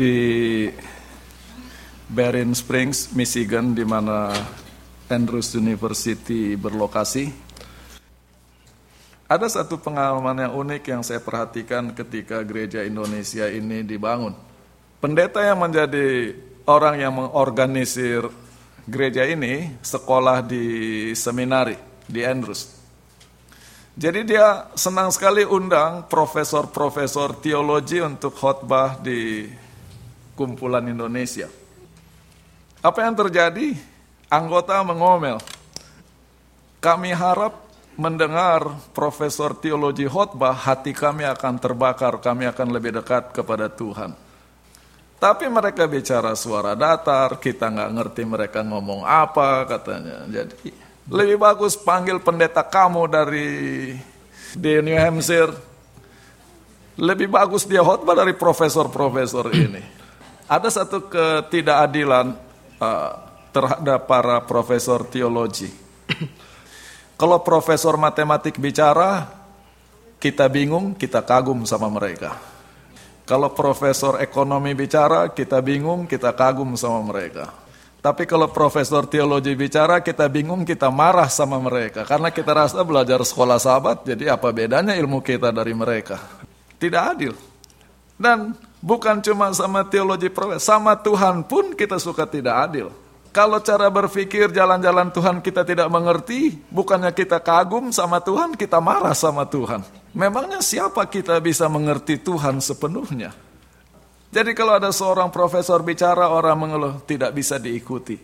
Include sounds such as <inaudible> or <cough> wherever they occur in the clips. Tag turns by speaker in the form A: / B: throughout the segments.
A: di Berlin Springs, Michigan, di mana Andrews University berlokasi. Ada satu pengalaman yang unik yang saya perhatikan ketika gereja Indonesia ini dibangun. Pendeta yang menjadi orang yang mengorganisir gereja ini sekolah di seminari di Andrews. Jadi dia senang sekali undang profesor-profesor teologi untuk khotbah di kumpulan Indonesia. Apa yang terjadi? Anggota mengomel. Kami harap mendengar profesor teologi khotbah, hati kami akan terbakar, kami akan lebih dekat kepada Tuhan. Tapi mereka bicara suara datar, kita nggak ngerti mereka ngomong apa katanya. Jadi lebih bagus panggil pendeta kamu dari di New Hampshire. Lebih bagus dia khotbah dari profesor-profesor ini. Ada satu ketidakadilan uh, terhadap para profesor teologi. Kalau profesor matematik bicara, kita bingung, kita kagum sama mereka. Kalau profesor ekonomi bicara, kita bingung, kita kagum sama mereka. Tapi kalau profesor teologi bicara, kita bingung, kita marah sama mereka. Karena kita rasa belajar sekolah sahabat, jadi apa bedanya ilmu kita dari mereka? Tidak adil. Dan bukan cuma sama teologi profesor, sama Tuhan pun kita suka tidak adil. Kalau cara berpikir jalan-jalan Tuhan kita tidak mengerti, bukannya kita kagum sama Tuhan, kita marah sama Tuhan. Memangnya siapa kita bisa mengerti Tuhan sepenuhnya? Jadi kalau ada seorang profesor bicara, orang mengeluh, tidak bisa diikuti.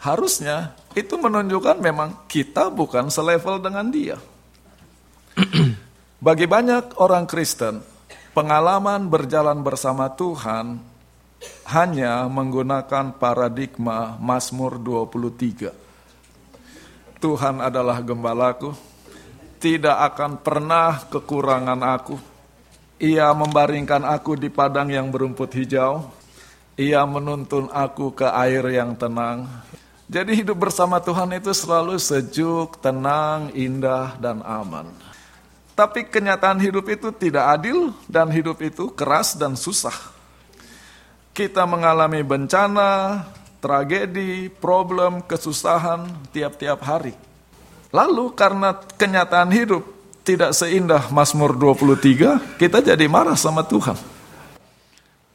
A: Harusnya itu menunjukkan memang kita bukan selevel dengan dia. <clears throat> Bagi banyak orang Kristen, pengalaman berjalan bersama Tuhan hanya menggunakan paradigma Mazmur 23. Tuhan adalah gembalaku, tidak akan pernah kekurangan aku. Ia membaringkan aku di padang yang berumput hijau. Ia menuntun aku ke air yang tenang. Jadi hidup bersama Tuhan itu selalu sejuk, tenang, indah, dan aman. Tapi kenyataan hidup itu tidak adil dan hidup itu keras dan susah kita mengalami bencana, tragedi, problem, kesusahan tiap-tiap hari. Lalu karena kenyataan hidup tidak seindah Mazmur 23, kita jadi marah sama Tuhan.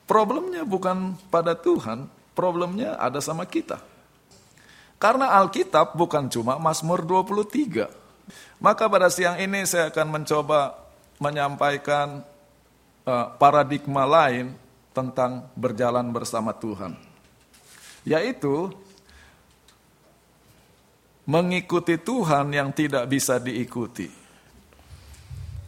A: Problemnya bukan pada Tuhan, problemnya ada sama kita. Karena Alkitab bukan cuma Mazmur 23. Maka pada siang ini saya akan mencoba menyampaikan uh, paradigma lain tentang berjalan bersama Tuhan. Yaitu mengikuti Tuhan yang tidak bisa diikuti.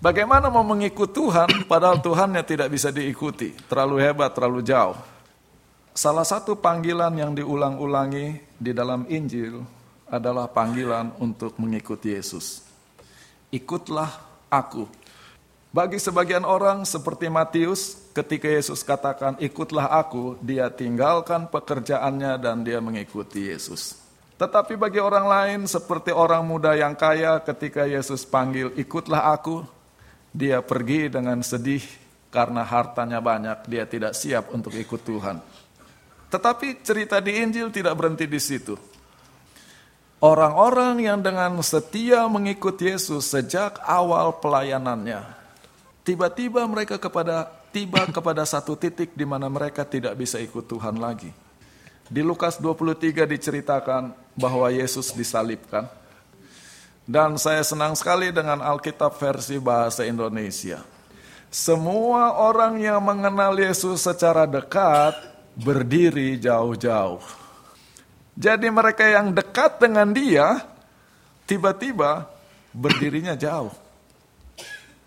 A: Bagaimana mau mengikuti Tuhan padahal Tuhan yang tidak bisa diikuti, terlalu hebat, terlalu jauh. Salah satu panggilan yang diulang-ulangi di dalam Injil adalah panggilan untuk mengikuti Yesus. Ikutlah aku. Bagi sebagian orang seperti Matius, ketika Yesus katakan ikutlah aku, dia tinggalkan pekerjaannya dan dia mengikuti Yesus. Tetapi bagi orang lain seperti orang muda yang kaya ketika Yesus panggil ikutlah aku, dia pergi dengan sedih karena hartanya banyak, dia tidak siap untuk ikut Tuhan. Tetapi cerita di Injil tidak berhenti di situ. Orang-orang yang dengan setia mengikut Yesus sejak awal pelayanannya, tiba-tiba mereka kepada tiba kepada satu titik di mana mereka tidak bisa ikut Tuhan lagi. Di Lukas 23 diceritakan bahwa Yesus disalibkan. Dan saya senang sekali dengan Alkitab versi bahasa Indonesia. Semua orang yang mengenal Yesus secara dekat berdiri jauh-jauh. Jadi mereka yang dekat dengan dia tiba-tiba berdirinya jauh.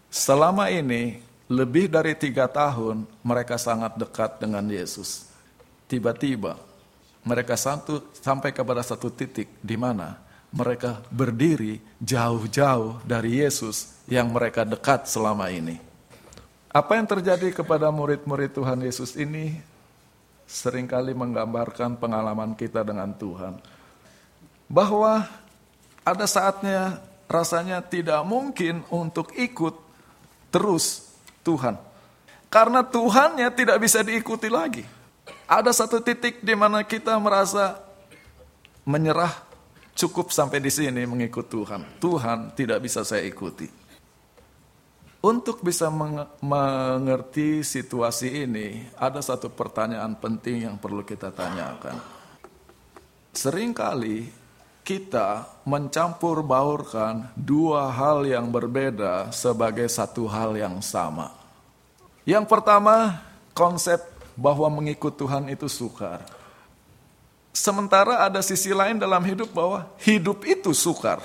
A: Selama ini lebih dari tiga tahun mereka sangat dekat dengan Yesus. Tiba-tiba mereka satu, sampai kepada satu titik di mana mereka berdiri jauh-jauh dari Yesus yang mereka dekat selama ini. Apa yang terjadi kepada murid-murid Tuhan Yesus ini sering kali menggambarkan pengalaman kita dengan Tuhan. Bahwa ada saatnya rasanya tidak mungkin untuk ikut terus Tuhan. Karena Tuhannya tidak bisa diikuti lagi. Ada satu titik di mana kita merasa menyerah cukup sampai di sini mengikut Tuhan. Tuhan tidak bisa saya ikuti. Untuk bisa mengerti situasi ini, ada satu pertanyaan penting yang perlu kita tanyakan. Seringkali kita mencampur baurkan dua hal yang berbeda sebagai satu hal yang sama. Yang pertama, konsep bahwa mengikut Tuhan itu sukar. Sementara ada sisi lain dalam hidup bahwa hidup itu sukar.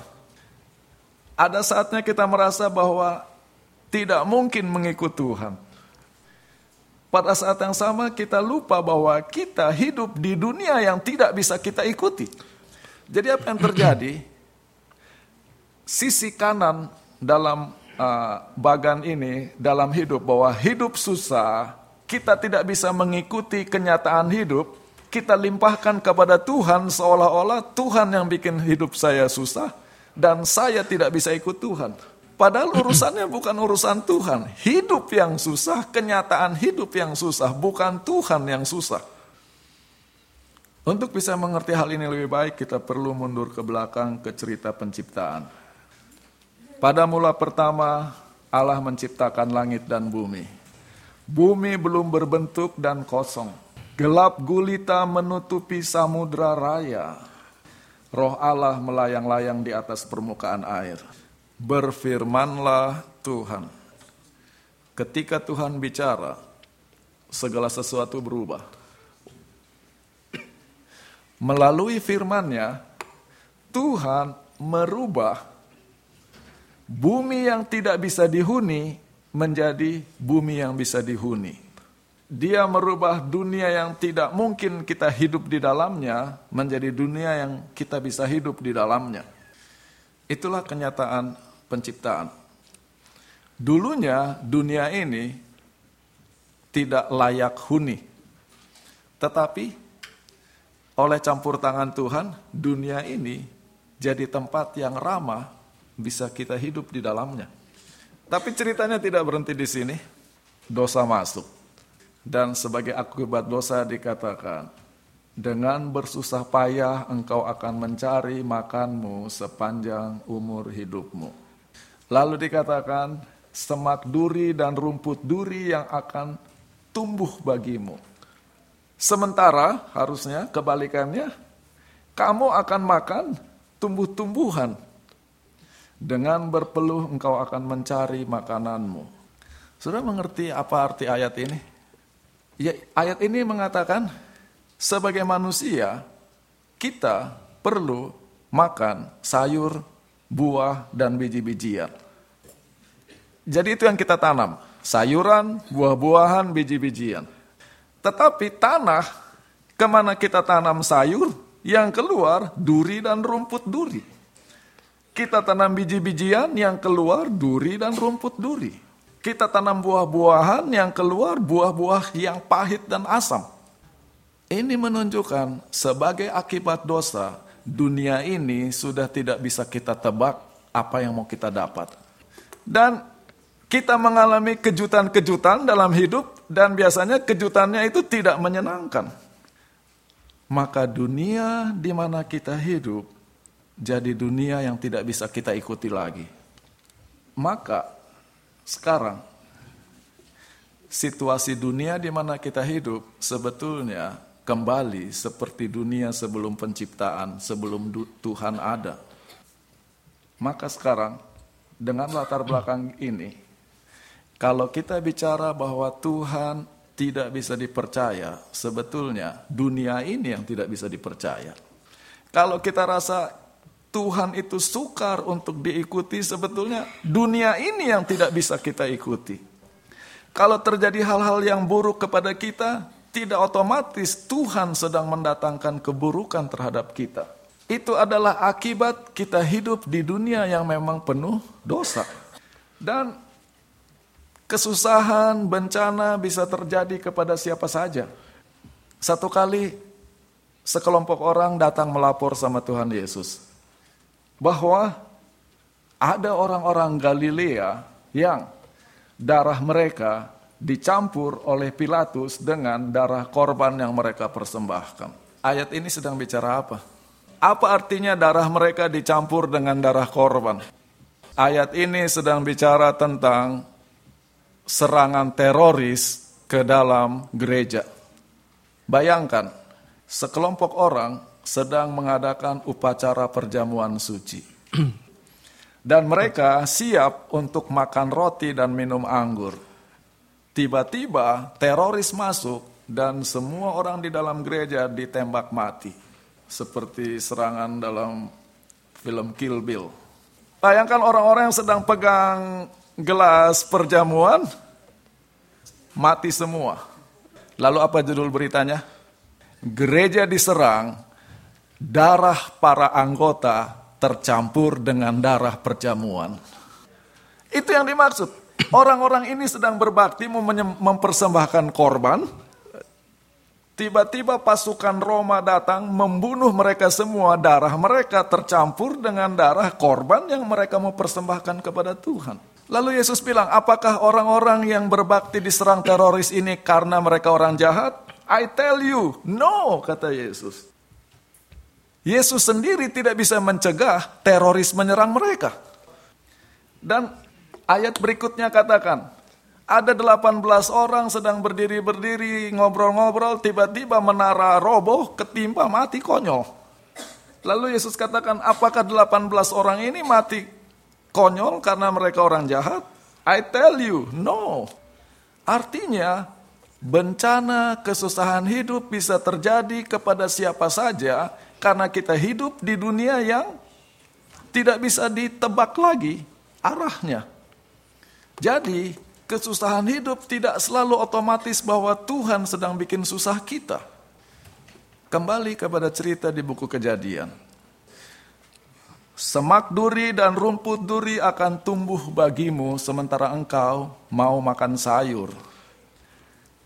A: Ada saatnya kita merasa bahwa tidak mungkin mengikut Tuhan. Pada saat yang sama kita lupa bahwa kita hidup di dunia yang tidak bisa kita ikuti. Jadi apa yang terjadi? Sisi kanan dalam uh, bagan ini dalam hidup bahwa hidup susah, kita tidak bisa mengikuti kenyataan hidup, kita limpahkan kepada Tuhan seolah-olah Tuhan yang bikin hidup saya susah dan saya tidak bisa ikut Tuhan. Padahal urusannya bukan urusan Tuhan. Hidup yang susah, kenyataan hidup yang susah, bukan Tuhan yang susah. Untuk bisa mengerti hal ini lebih baik, kita perlu mundur ke belakang ke cerita penciptaan. Pada mula pertama, Allah menciptakan langit dan bumi. Bumi belum berbentuk dan kosong. Gelap gulita menutupi samudra raya. Roh Allah melayang-layang di atas permukaan air. Berfirmanlah Tuhan. Ketika Tuhan bicara, segala sesuatu berubah melalui firman-Nya Tuhan merubah bumi yang tidak bisa dihuni menjadi bumi yang bisa dihuni. Dia merubah dunia yang tidak mungkin kita hidup di dalamnya menjadi dunia yang kita bisa hidup di dalamnya. Itulah kenyataan penciptaan. Dulunya dunia ini tidak layak huni. Tetapi oleh campur tangan Tuhan, dunia ini jadi tempat yang ramah bisa kita hidup di dalamnya. Tapi ceritanya tidak berhenti di sini. Dosa masuk. Dan sebagai akibat dosa dikatakan, dengan bersusah payah engkau akan mencari makanmu sepanjang umur hidupmu. Lalu dikatakan, semak duri dan rumput duri yang akan tumbuh bagimu Sementara harusnya kebalikannya, kamu akan makan tumbuh-tumbuhan. Dengan berpeluh engkau akan mencari makananmu. Sudah mengerti apa arti ayat ini? Ya, ayat ini mengatakan sebagai manusia kita perlu makan sayur, buah, dan biji-bijian. Jadi itu yang kita tanam, sayuran, buah-buahan, biji-bijian. Tetapi tanah ke mana kita tanam sayur, yang keluar duri dan rumput duri. Kita tanam biji-bijian, yang keluar duri dan rumput duri. Kita tanam buah-buahan, yang keluar buah-buah yang pahit dan asam. Ini menunjukkan sebagai akibat dosa, dunia ini sudah tidak bisa kita tebak apa yang mau kita dapat. Dan kita mengalami kejutan-kejutan dalam hidup dan biasanya kejutannya itu tidak menyenangkan. Maka dunia di mana kita hidup jadi dunia yang tidak bisa kita ikuti lagi. Maka sekarang situasi dunia di mana kita hidup sebetulnya kembali seperti dunia sebelum penciptaan, sebelum Tuhan ada. Maka sekarang dengan latar belakang ini kalau kita bicara bahwa Tuhan tidak bisa dipercaya, sebetulnya dunia ini yang tidak bisa dipercaya. Kalau kita rasa Tuhan itu sukar untuk diikuti, sebetulnya dunia ini yang tidak bisa kita ikuti. Kalau terjadi hal-hal yang buruk kepada kita, tidak otomatis Tuhan sedang mendatangkan keburukan terhadap kita. Itu adalah akibat kita hidup di dunia yang memang penuh dosa. Dan Kesusahan, bencana bisa terjadi kepada siapa saja. Satu kali sekelompok orang datang melapor sama Tuhan Yesus bahwa ada orang-orang Galilea yang darah mereka dicampur oleh Pilatus dengan darah korban yang mereka persembahkan. Ayat ini sedang bicara apa? Apa artinya darah mereka dicampur dengan darah korban? Ayat ini sedang bicara tentang serangan teroris ke dalam gereja. Bayangkan, sekelompok orang sedang mengadakan upacara perjamuan suci. <clears throat> Dan mereka siap untuk makan roti dan minum anggur. Tiba-tiba teroris masuk dan semua orang di dalam gereja ditembak mati. Seperti serangan dalam film Kill Bill. Bayangkan orang-orang yang sedang pegang gelas perjamuan, mati semua. Lalu apa judul beritanya? Gereja diserang, darah para anggota tercampur dengan darah perjamuan. Itu yang dimaksud. Orang-orang ini sedang berbakti mempersembahkan korban. Tiba-tiba pasukan Roma datang membunuh mereka semua. Darah mereka tercampur dengan darah korban yang mereka mau persembahkan kepada Tuhan. Lalu Yesus bilang, apakah orang-orang yang berbakti diserang teroris ini karena mereka orang jahat? I tell you, no, kata Yesus. Yesus sendiri tidak bisa mencegah teroris menyerang mereka. Dan ayat berikutnya katakan, ada 18 orang sedang berdiri-berdiri ngobrol-ngobrol, tiba-tiba menara roboh, ketimpa mati konyol. Lalu Yesus katakan, apakah 18 orang ini mati konyol karena mereka orang jahat? I tell you, no. Artinya, bencana kesusahan hidup bisa terjadi kepada siapa saja karena kita hidup di dunia yang tidak bisa ditebak lagi arahnya. Jadi, kesusahan hidup tidak selalu otomatis bahwa Tuhan sedang bikin susah kita. Kembali kepada cerita di buku Kejadian. Semak duri dan rumput duri akan tumbuh bagimu sementara engkau mau makan sayur.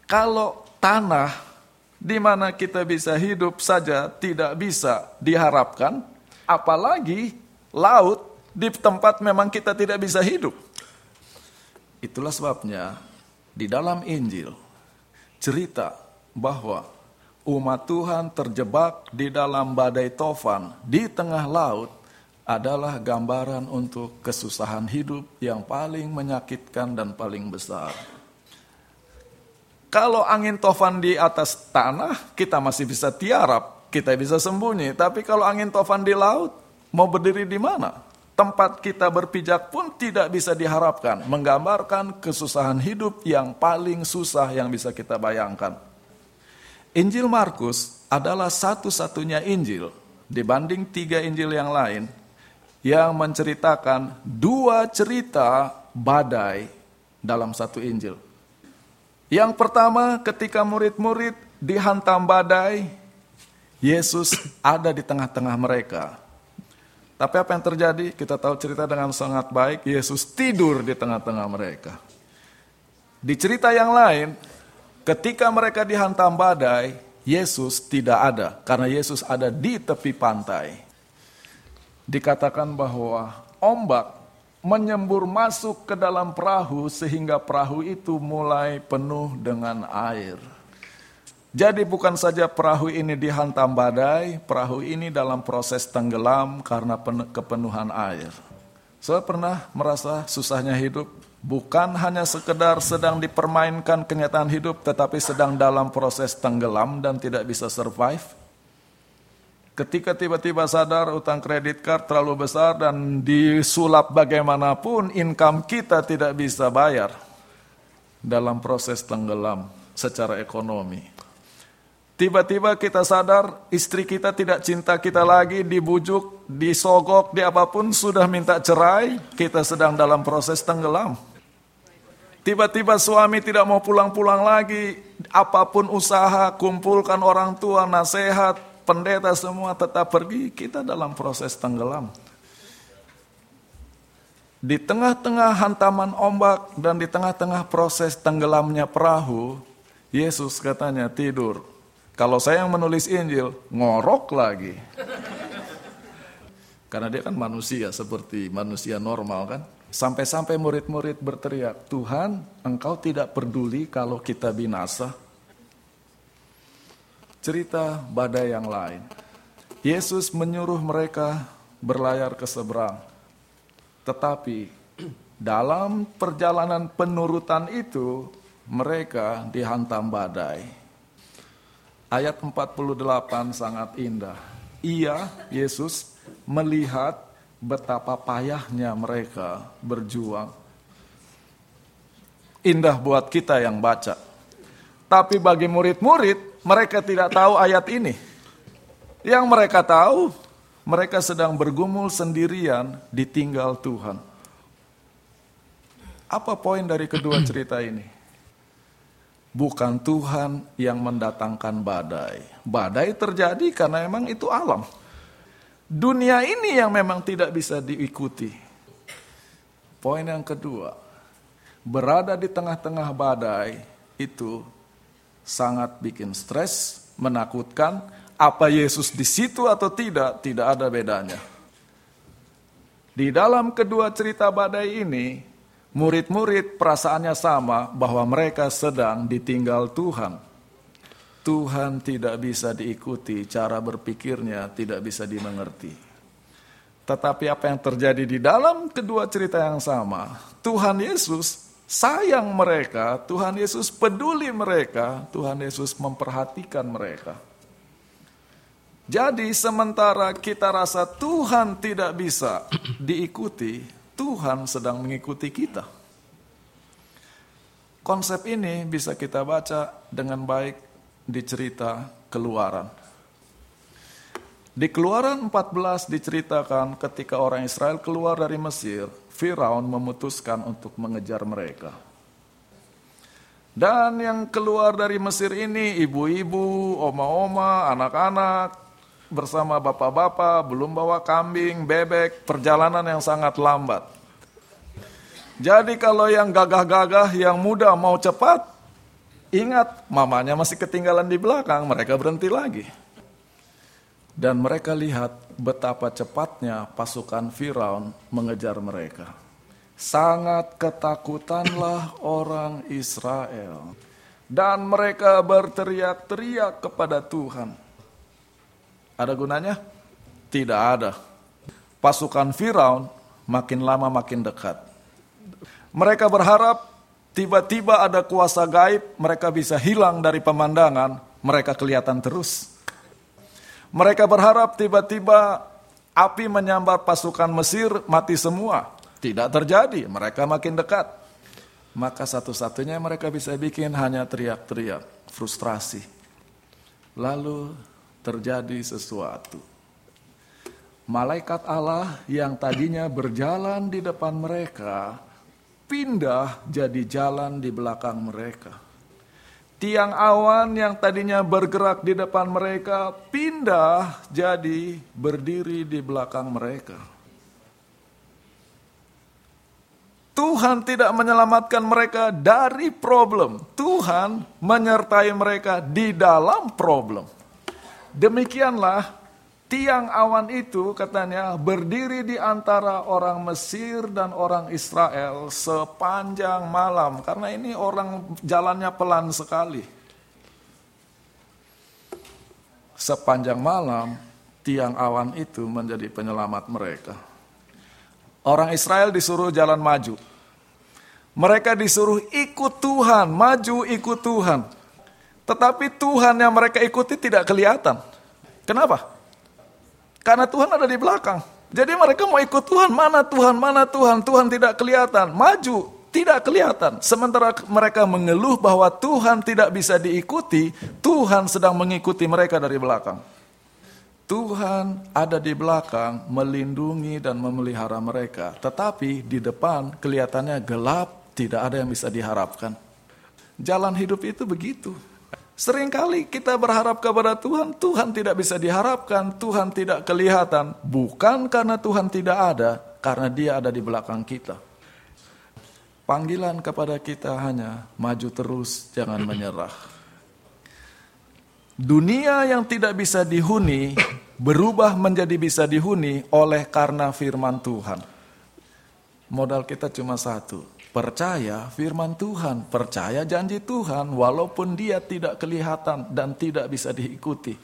A: Kalau tanah di mana kita bisa hidup saja tidak bisa diharapkan, apalagi laut di tempat memang kita tidak bisa hidup. Itulah sebabnya di dalam Injil cerita bahwa umat Tuhan terjebak di dalam badai tofan di tengah laut adalah gambaran untuk kesusahan hidup yang paling menyakitkan dan paling besar. Kalau angin tofan di atas tanah, kita masih bisa tiarap, kita bisa sembunyi. Tapi kalau angin tofan di laut, mau berdiri di mana? Tempat kita berpijak pun tidak bisa diharapkan, menggambarkan kesusahan hidup yang paling susah yang bisa kita bayangkan. Injil Markus adalah satu-satunya Injil dibanding tiga Injil yang lain yang menceritakan dua cerita badai dalam satu Injil. Yang pertama, ketika murid-murid dihantam badai, Yesus ada di tengah-tengah mereka. Tapi apa yang terjadi? Kita tahu cerita dengan sangat baik. Yesus tidur di tengah-tengah mereka. Di cerita yang lain, ketika mereka dihantam badai, Yesus tidak ada karena Yesus ada di tepi pantai. Dikatakan bahwa ombak menyembur masuk ke dalam perahu sehingga perahu itu mulai penuh dengan air. Jadi bukan saja perahu ini dihantam badai, perahu ini dalam proses tenggelam karena kepenuhan air. Saya pernah merasa susahnya hidup, bukan hanya sekedar sedang dipermainkan kenyataan hidup, tetapi sedang dalam proses tenggelam dan tidak bisa survive. Ketika tiba-tiba sadar utang kredit card terlalu besar dan disulap bagaimanapun income kita tidak bisa bayar dalam proses tenggelam secara ekonomi. Tiba-tiba kita sadar istri kita tidak cinta kita lagi, dibujuk, disogok, di apa pun sudah minta cerai, kita sedang dalam proses tenggelam. Tiba-tiba suami tidak mau pulang-pulang lagi, apa pun usaha, kumpulkan orang tua, nasihat, pendeta semua tetap pergi, kita dalam proses tenggelam. Di tengah-tengah hantaman ombak dan di tengah-tengah proses tenggelamnya perahu, Yesus katanya tidur. Kalau saya yang menulis Injil, ngorok lagi. Karena dia kan manusia seperti manusia normal kan. Sampai-sampai murid-murid berteriak, Tuhan, engkau tidak peduli kalau kita binasa. Cerita badai yang lain. Yesus menyuruh mereka berlayar ke seberang. Tetapi dalam perjalanan penurutan itu, mereka dihantam badai. Ayat 48 sangat indah. Ia, Yesus, melihat betapa payahnya mereka berjuang. Indah buat kita yang baca. Tapi bagi murid-murid, mereka tidak tahu ayat ini. Yang mereka tahu, mereka sedang bergumul sendirian ditinggal Tuhan. Apa poin dari kedua cerita ini? Bukan Tuhan yang mendatangkan badai. Badai terjadi karena memang itu alam. Dunia ini yang memang tidak bisa diikuti. Poin yang kedua, berada di tengah-tengah badai itu sangat bikin stres, menakutkan. Apa Yesus di situ atau tidak, tidak ada bedanya. Di dalam kedua cerita badai ini, murid-murid perasaannya sama bahwa mereka sedang ditinggal Tuhan. Tuhan tidak bisa diikuti, cara berpikirnya tidak bisa dimengerti. Tetapi apa yang terjadi di dalam kedua cerita yang sama, Tuhan Yesus sayang mereka, Tuhan Yesus peduli mereka, Tuhan Yesus memperhatikan mereka. Jadi sementara kita rasa Tuhan tidak bisa diikuti, Tuhan sedang mengikuti kita. Konsep ini bisa kita baca dengan baik di cerita keluaran. Di keluaran 14 diceritakan ketika orang Israel keluar dari Mesir, Firaun memutuskan untuk mengejar mereka. Dan yang keluar dari Mesir ini ibu-ibu, oma-oma, anak-anak, bersama bapak-bapak, belum bawa kambing, bebek, perjalanan yang sangat lambat. Jadi kalau yang gagah-gagah, yang muda mau cepat, Ingat, mamanya masih ketinggalan di belakang, mereka berhenti lagi. Dan mereka lihat betapa cepatnya pasukan Firaun mengejar mereka. Sangat ketakutanlah orang Israel. Dan mereka berteriak-teriak kepada Tuhan. Ada gunanya? Tidak ada. Pasukan Firaun makin lama makin dekat. Mereka berharap Tiba-tiba ada kuasa gaib, mereka bisa hilang dari pemandangan, mereka kelihatan terus. Mereka berharap tiba-tiba api menyambar pasukan Mesir, mati semua. Tidak terjadi, mereka makin dekat. Maka satu-satunya mereka bisa bikin hanya teriak-teriak, frustrasi. Lalu terjadi sesuatu. Malaikat Allah yang tadinya berjalan di depan mereka, pindah jadi jalan di belakang mereka. Tiang awan yang tadinya bergerak di depan mereka pindah jadi berdiri di belakang mereka. Tuhan tidak menyelamatkan mereka dari problem. Tuhan menyertai mereka di dalam problem. Demikianlah tiang awan itu katanya berdiri di antara orang Mesir dan orang Israel sepanjang malam karena ini orang jalannya pelan sekali. Sepanjang malam tiang awan itu menjadi penyelamat mereka. Orang Israel disuruh jalan maju. Mereka disuruh ikut Tuhan, maju ikut Tuhan. Tetapi Tuhan yang mereka ikuti tidak kelihatan. Kenapa? Karena Tuhan ada di belakang. Jadi mereka mau ikut Tuhan, mana Tuhan, mana Tuhan, Tuhan tidak kelihatan. Maju, tidak kelihatan. Sementara mereka mengeluh bahwa Tuhan tidak bisa diikuti, Tuhan sedang mengikuti mereka dari belakang. Tuhan ada di belakang melindungi dan memelihara mereka. Tetapi di depan kelihatannya gelap, tidak ada yang bisa diharapkan. Jalan hidup itu begitu. Seringkali kita berharap kepada Tuhan, Tuhan tidak bisa diharapkan, Tuhan tidak kelihatan. Bukan karena Tuhan tidak ada, karena dia ada di belakang kita. Panggilan kepada kita hanya maju terus, jangan menyerah. Dunia yang tidak bisa dihuni, berubah menjadi bisa dihuni oleh karena firman Tuhan. modal kita cuma satu. Percaya firman Tuhan, percaya janji Tuhan, walaupun dia tidak kelihatan dan tidak bisa diikuti.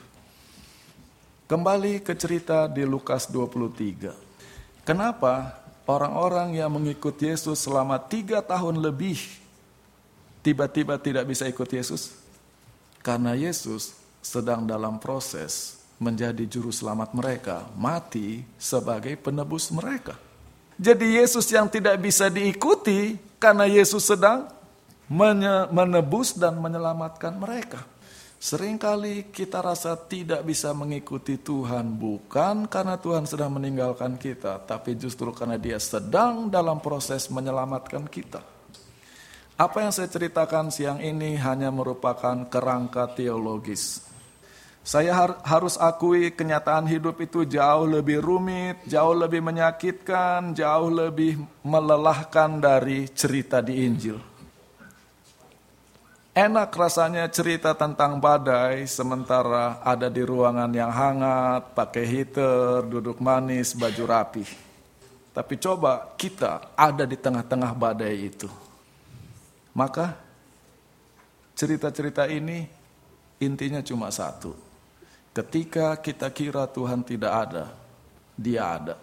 A: Kembali ke cerita di Lukas 23. Kenapa orang-orang yang mengikuti Yesus selama tiga tahun lebih tiba-tiba tidak bisa ikut Yesus? Karena Yesus sedang dalam proses menjadi juru selamat mereka, mati sebagai penebus mereka. Jadi Yesus yang tidak bisa diikuti karena Yesus sedang menebus dan menyelamatkan mereka. Seringkali kita rasa tidak bisa mengikuti Tuhan bukan karena Tuhan sedang meninggalkan kita, tapi justru karena Dia sedang dalam proses menyelamatkan kita. Apa yang saya ceritakan siang ini hanya merupakan kerangka teologis. Saya har harus akui kenyataan hidup itu jauh lebih rumit, jauh lebih menyakitkan, jauh lebih melelahkan dari cerita di Injil. Enak rasanya cerita tentang badai sementara ada di ruangan yang hangat, pakai heater, duduk manis, baju rapi. Tapi coba kita ada di tengah-tengah badai itu. Maka cerita-cerita ini intinya cuma satu Ketika kita kira Tuhan tidak ada, Dia ada.